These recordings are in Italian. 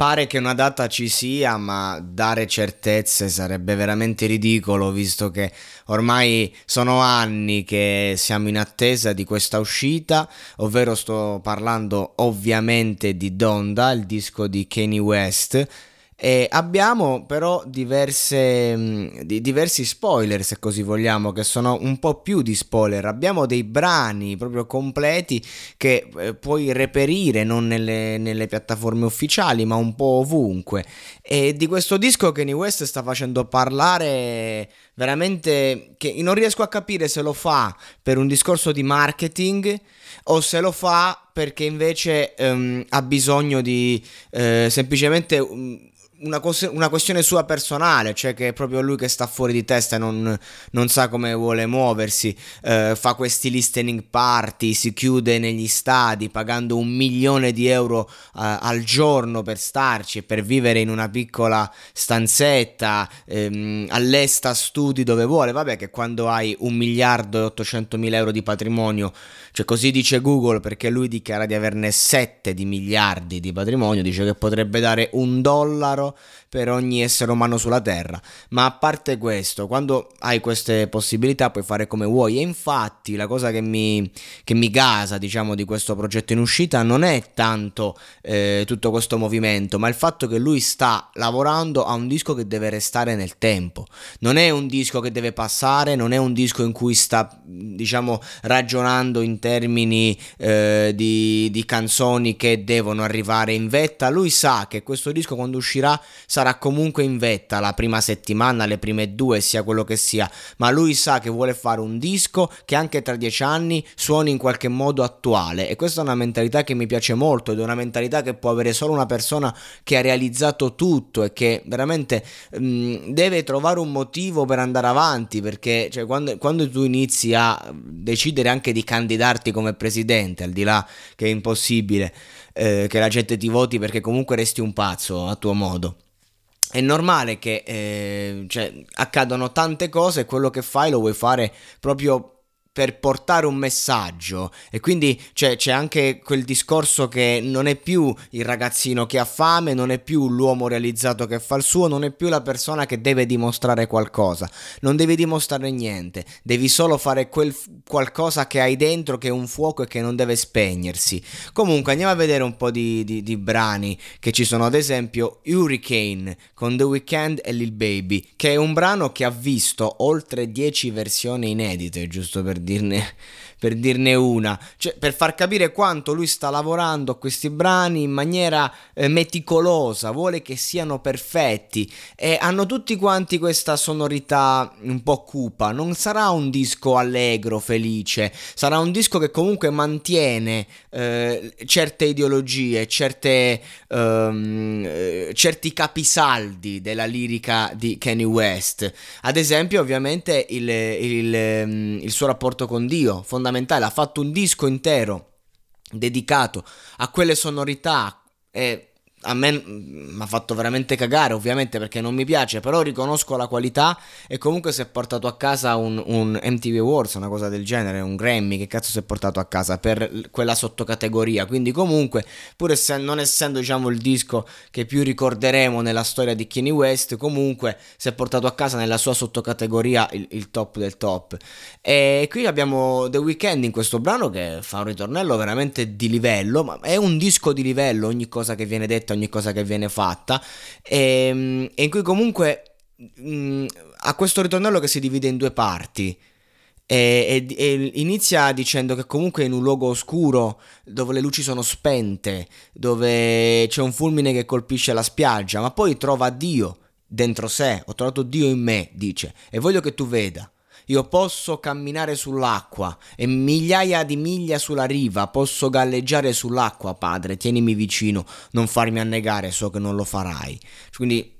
Pare che una data ci sia, ma dare certezze sarebbe veramente ridicolo, visto che ormai sono anni che siamo in attesa di questa uscita, ovvero sto parlando ovviamente di Donda, il disco di Kanye West e abbiamo però diverse, mm, di, diversi spoiler, se così vogliamo, che sono un po' più di spoiler. Abbiamo dei brani proprio completi che eh, puoi reperire non nelle, nelle, piattaforme ufficiali, ma un po' ovunque. E di questo disco Kanye West sta facendo parlare veramente che non riesco a capire se lo fa per un discorso di marketing o se lo fa perché invece um, ha bisogno di uh, semplicemente um, una, cos- una, questione sua personale, cioè che è proprio lui che sta fuori di testa e non, non sa come vuole muoversi, eh, fa questi listening party, si chiude negli stadi pagando un milione di euro eh, al giorno per starci e per vivere in una piccola stanzetta, ehm, all'esta studi dove vuole, vabbè che quando hai un miliardo e 800 mila euro di patrimonio, cioè così dice Google perché lui dichiara di averne 7 di miliardi di patrimonio, dice che potrebbe dare un dollaro per ogni essere umano sulla Terra. Ma a parte questo, quando hai queste possibilità puoi fare come vuoi. E infatti la cosa che mi, che mi gasa, diciamo, di questo progetto in uscita non è tanto eh, tutto questo movimento, ma il fatto che lui sta lavorando a un disco che deve restare nel tempo. Non è un disco che deve passare, non è un disco in cui sta, diciamo, ragionando in termini eh, di, di canzoni che devono arrivare in vetta. Lui sa che questo disco quando uscirà sarà comunque in vetta la prima settimana, le prime due, sia quello che sia, ma lui sa che vuole fare un disco che anche tra dieci anni suoni in qualche modo attuale. E questa è una mentalità che mi piace molto ed è una mentalità che può avere solo una persona che ha realizzato tutto e che veramente mh, mm, deve trovare un motivo per andare avanti perché cioè, quando, quando tu inizi a decidere anche di candidarti come presidente, al di là che è impossibile, eh, che la gente ti voti perché comunque resti un pazzo a tuo modo. È normale che eh, cioè, accadano tante cose e quello che fai lo vuoi fare proprio per portare un messaggio. E quindi cioè, c'è anche quel discorso che non è più il ragazzino che ha fame, non è più l'uomo realizzato che fa il suo, non è più la persona che deve dimostrare qualcosa, non devi dimostrare niente, devi solo fare quel qualcosa che hai dentro che è un fuoco e che non deve spegnersi. Comunque andiamo a vedere un po' di, di, di brani che ci sono, ad esempio Hurricane con The Weeknd e Lil Baby, che è un brano che ha visto oltre 10 versioni inedite, giusto per dirne per dirne una, cioè, per far capire quanto lui sta lavorando a questi brani in maniera eh, meticolosa, vuole che siano perfetti. E hanno tutti quanti questa sonorità un po' cupa, non sarà un disco allegro, felice, sarà un disco che comunque mantiene eh, certe ideologie, certe, ehm, certi capisaldi della lirica di Kanye West, ad esempio ovviamente il, il, il, il suo rapporto con Dio, fondamentalmente fondamentale, ha fatto un disco intero dedicato a quelle sonorità e a me mi ha fatto veramente cagare, ovviamente perché non mi piace, però riconosco la qualità e comunque si è portato a casa un, un, MTV Awards, una cosa del genere, un Grammy, che cazzo si è portato a casa per quella sottocategoria, quindi comunque, pur essendo, non essendo diciamo il disco che più ricorderemo nella storia di Kanye West, comunque si è portato a casa nella sua sottocategoria il, il top del top. E qui abbiamo The Weeknd in questo brano che fa un ritornello veramente di livello, ma è un disco di livello, ogni cosa che viene detta, ogni cosa che viene fatta, e, ehm, e in cui comunque mh, mm, ha questo ritornello che si divide in due parti. E, e, e, inizia dicendo che comunque in un luogo oscuro dove le luci sono spente, dove c'è un fulmine che colpisce la spiaggia, ma poi trova Dio dentro sé, ho trovato Dio in me, dice, e voglio che tu veda. Io posso camminare sull'acqua e migliaia di miglia sulla riva, posso galleggiare sull'acqua, padre, tienimi vicino, non farmi annegare, so che non lo farai. Quindi,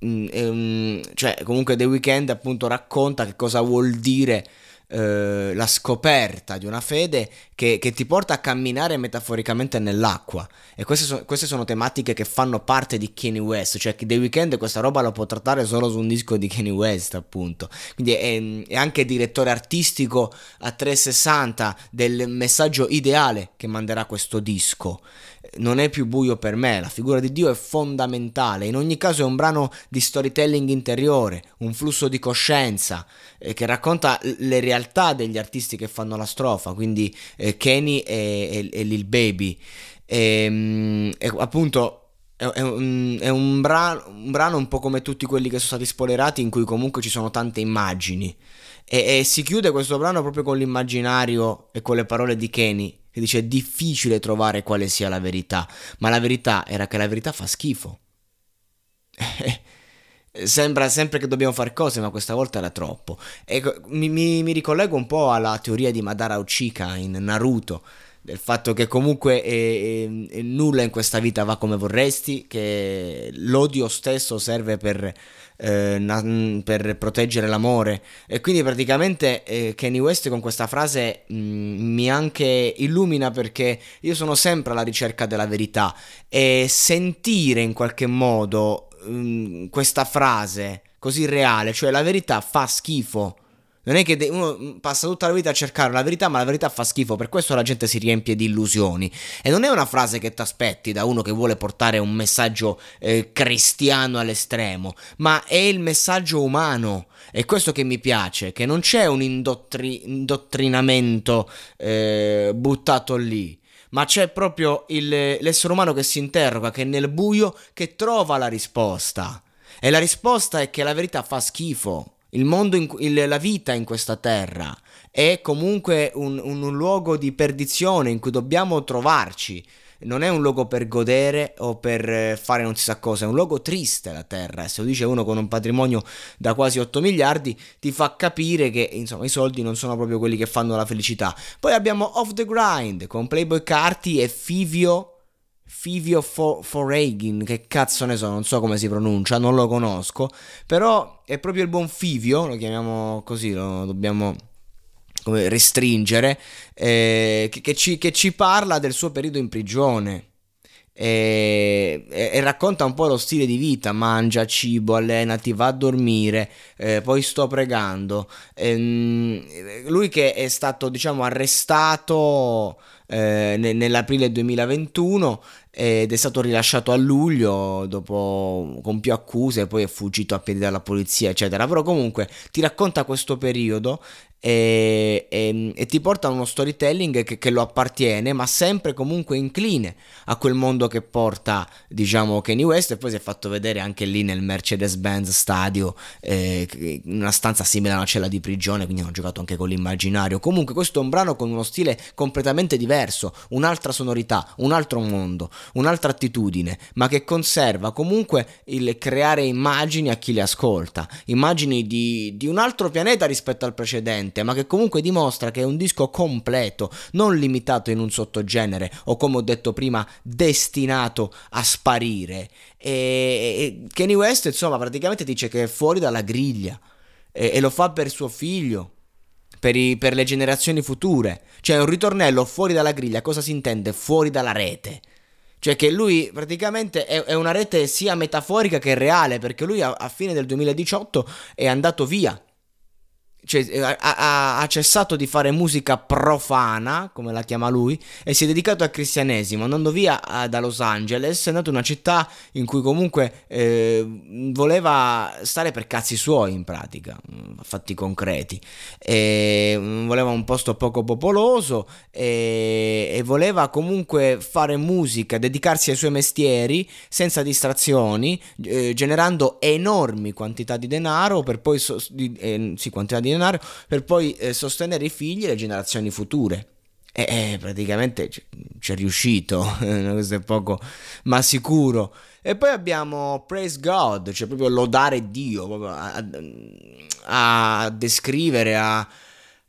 um, cioè, comunque The Weeknd appunto racconta che cosa vuol dire eh, la scoperta di una fede che, che, ti porta a camminare metaforicamente nell'acqua. E queste, so, queste, sono tematiche che fanno parte di Kanye West, cioè The Weeknd questa roba la può trattare solo su un disco di Kanye West, appunto. Quindi è, è anche direttore artistico a 360 del messaggio ideale che manderà questo disco non è più buio per me, la figura di Dio è fondamentale, in ogni caso è un brano di storytelling interiore, un flusso di coscienza eh, che racconta le realtà degli artisti che fanno la strofa, quindi eh, Kenny e, e, e, Lil Baby. E, ehm, e appunto è, un, è un, brano, un, brano, un po' come tutti quelli che sono stati spoilerati in cui comunque ci sono tante immagini e, e si chiude questo brano proprio con l'immaginario e con le parole di Kenny che dice è difficile trovare quale sia la verità, ma la verità era che la verità fa schifo. Sembra sempre che dobbiamo fare cose, ma questa volta era troppo. Ecco, mi, mi, mi, ricollego un po' alla teoria di Madara Uchika in Naruto, del fatto che comunque è, è, è nulla in questa vita va come vorresti, che l'odio stesso serve per eh, na- per proteggere l'amore. E quindi praticamente eh, Kanye West con questa frase mh, mm, mi anche illumina perché io sono sempre alla ricerca della verità e sentire in qualche modo mh, mm, questa frase così reale, cioè la verità fa schifo non è che uno passa tutta la vita a cercare la verità, ma la verità fa schifo, per questo la gente si riempie di illusioni. E non è una frase che ti aspetti da uno che vuole portare un messaggio eh, cristiano all'estremo, ma è il messaggio umano. È questo che mi piace, che non c'è un indottri- indottrinamento eh, buttato lì ma c'è proprio il, l'essere umano che si interroga, che è nel buio, che trova la risposta. E la risposta è che la verità fa schifo. Il mondo, in, il, la vita in questa terra è comunque un, un, un luogo di perdizione in cui dobbiamo trovarci non è un luogo per godere o per eh, fare non si sa cosa, è un luogo triste la Terra. Se lo dice uno con un patrimonio da quasi 8 miliardi, ti fa capire che insomma i soldi non sono proprio quelli che fanno la felicità. Poi abbiamo Off the Grind con Playboy Carti e Fivio Fivio Fo- che cazzo ne so, non so come si pronuncia, non lo conosco, però è proprio il buon Fivio, lo chiamiamo così, lo dobbiamo come restringere, eh, che, che, ci, che ci parla del suo periodo in prigione. E, e, e, racconta un po' lo stile di vita, mangia cibo, allenati, va a dormire, eh, poi sto pregando. E, ehm, lui che è stato diciamo arrestato eh, nell'aprile 2021 ed è stato rilasciato a luglio dopo, con più accuse, poi è fuggito a piedi dalla polizia, eccetera. Però comunque ti racconta questo periodo e, e, e, ti porta a uno storytelling che, che, lo appartiene, ma sempre comunque incline a quel mondo che porta, diciamo, Kanye West. E poi si è fatto vedere anche lì nel Mercedes-Benz Stadio, eh, una stanza simile a una cella di prigione, quindi hanno giocato anche con l'immaginario. Comunque, questo è un brano con uno stile completamente diverso, un'altra sonorità, un altro mondo, un'altra attitudine, ma che conserva comunque il creare immagini a chi le ascolta, immagini di, di un altro pianeta rispetto al precedente differente, ma che comunque dimostra che è un disco completo, non limitato in un sottogenere o come ho detto prima, destinato a sparire. E, Kanye West, insomma, praticamente dice che è fuori dalla griglia e, e lo fa per suo figlio. Per, i, per le generazioni future, cioè un ritornello fuori dalla griglia, cosa si intende? Fuori dalla rete, Cioè che lui praticamente è, una rete sia metaforica che reale, perché lui a fine del 2018 è andato via cioè, eh, ha, ha, cessato di fare musica profana, come la chiama lui, e si è dedicato al cristianesimo, andando via eh, da Los Angeles, è andato in una città in cui comunque eh, voleva stare per cazzi suoi in pratica, mm, fatti concreti, e mm, voleva un posto poco popoloso e, e voleva comunque fare musica, dedicarsi ai suoi mestieri senza distrazioni, eh, generando enormi quantità di denaro per poi... So, di, eh, sì, quantità di denaro per poi eh, sostenere i figli e le generazioni future. E eh, praticamente ci, è riuscito, questo è poco ma sicuro. E poi abbiamo Praise God, cioè proprio lodare Dio, a, a, a descrivere, a,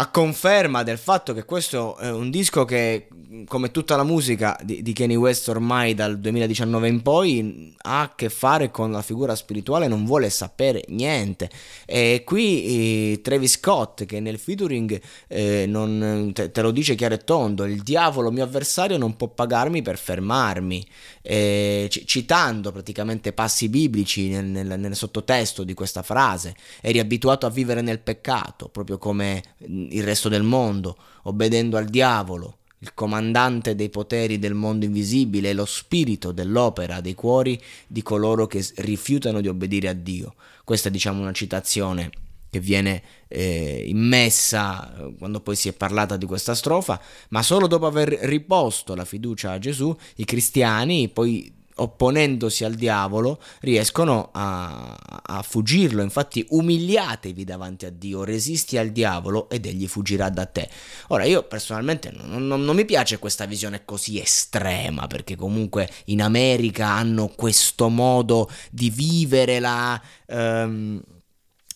a conferma del fatto che questo è un disco che, come tutta la musica di, di, Kanye West ormai dal 2019 in poi, ha a che fare con la figura spirituale, non vuole sapere niente. E qui eh, Travis Scott, che nel featuring eh, non, te, te, lo dice chiaro e tondo, il diavolo mio avversario non può pagarmi per fermarmi, eh, c- citando praticamente passi biblici nel, nel, nel sottotesto di questa frase, eri abituato a vivere nel peccato, proprio come il resto del mondo, obbedendo al diavolo, il comandante dei poteri del mondo invisibile lo spirito dell'opera dei cuori di coloro che rifiutano di obbedire a Dio. Questa è diciamo una citazione che viene eh, immessa eh, quando poi si è parlata di questa strofa, ma solo dopo aver riposto la fiducia a Gesù, i cristiani poi opponendosi al diavolo, riescono a, a, fuggirlo. Infatti, umiliatevi davanti a Dio, resisti al diavolo ed egli fuggirà da te. Ora, io personalmente non, non, non mi piace questa visione così estrema, perché comunque in America hanno questo modo di vivere la. Um,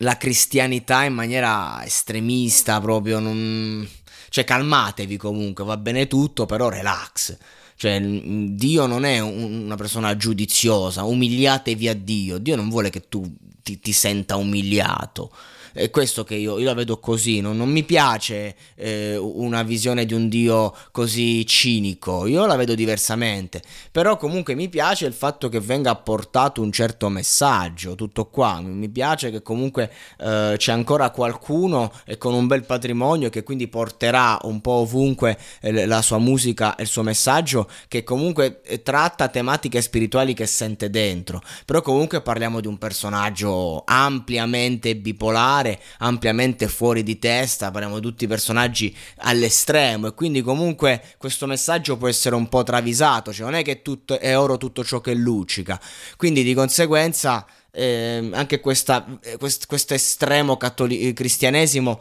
la cristianità in maniera estremista, proprio non... cioè calmatevi comunque, va bene tutto, però relax. Cioè, Dio non è una persona giudiziosa, umiliatevi a Dio. Dio non vuole che tu ti, ti senta umiliato è questo che io, io la vedo così, non, non mi piace eh, una visione di un Dio così cinico, io la vedo diversamente, però comunque mi piace il fatto che venga apportato un certo messaggio, tutto qua, mi piace che comunque eh, c'è ancora qualcuno e con un bel patrimonio che quindi porterà un po' ovunque eh, la sua musica e il suo messaggio che comunque eh, tratta tematiche spirituali che sente dentro, però comunque parliamo di un personaggio ampiamente bipolare, particolare, ampiamente fuori di testa, di tutti personaggi all'estremo e quindi comunque questo messaggio può essere un po' travisato, cioè non è che tutto è oro tutto ciò che luccica, quindi di conseguenza eh, anche questa, eh, quest, questo estremo cattoli- cristianesimo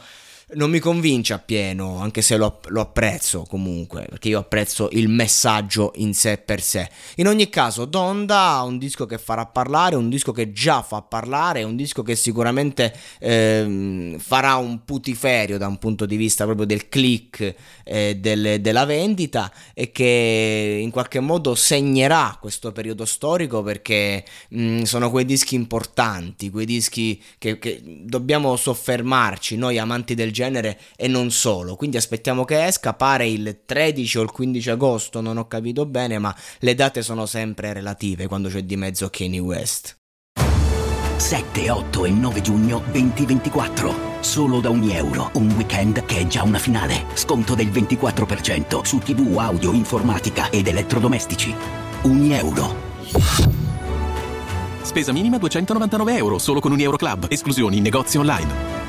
non mi convince appieno, anche se lo, lo, apprezzo comunque, perché io apprezzo il messaggio in sé per sé. In ogni caso, Donda ha un disco che farà parlare, un disco che già fa parlare, un disco che sicuramente eh, farà un putiferio da un punto di vista proprio del click eh, del, della vendita e che in qualche modo segnerà questo periodo storico perché mh, sono quei dischi importanti, quei dischi che, che dobbiamo soffermarci, noi amanti del genere e non solo. Quindi aspettiamo che esca, pare il 13 o il 15 agosto, non ho capito bene, ma le date sono sempre relative quando c'è di mezzo Kanye West. 7, 8 e 9 giugno 2024. Solo da ogni euro. Un weekend che è già una finale. Sconto del 24% su TV, audio, informatica ed elettrodomestici. Ogni euro. Spesa minima 299 euro solo con un Euro Club. Esclusioni in negozi online.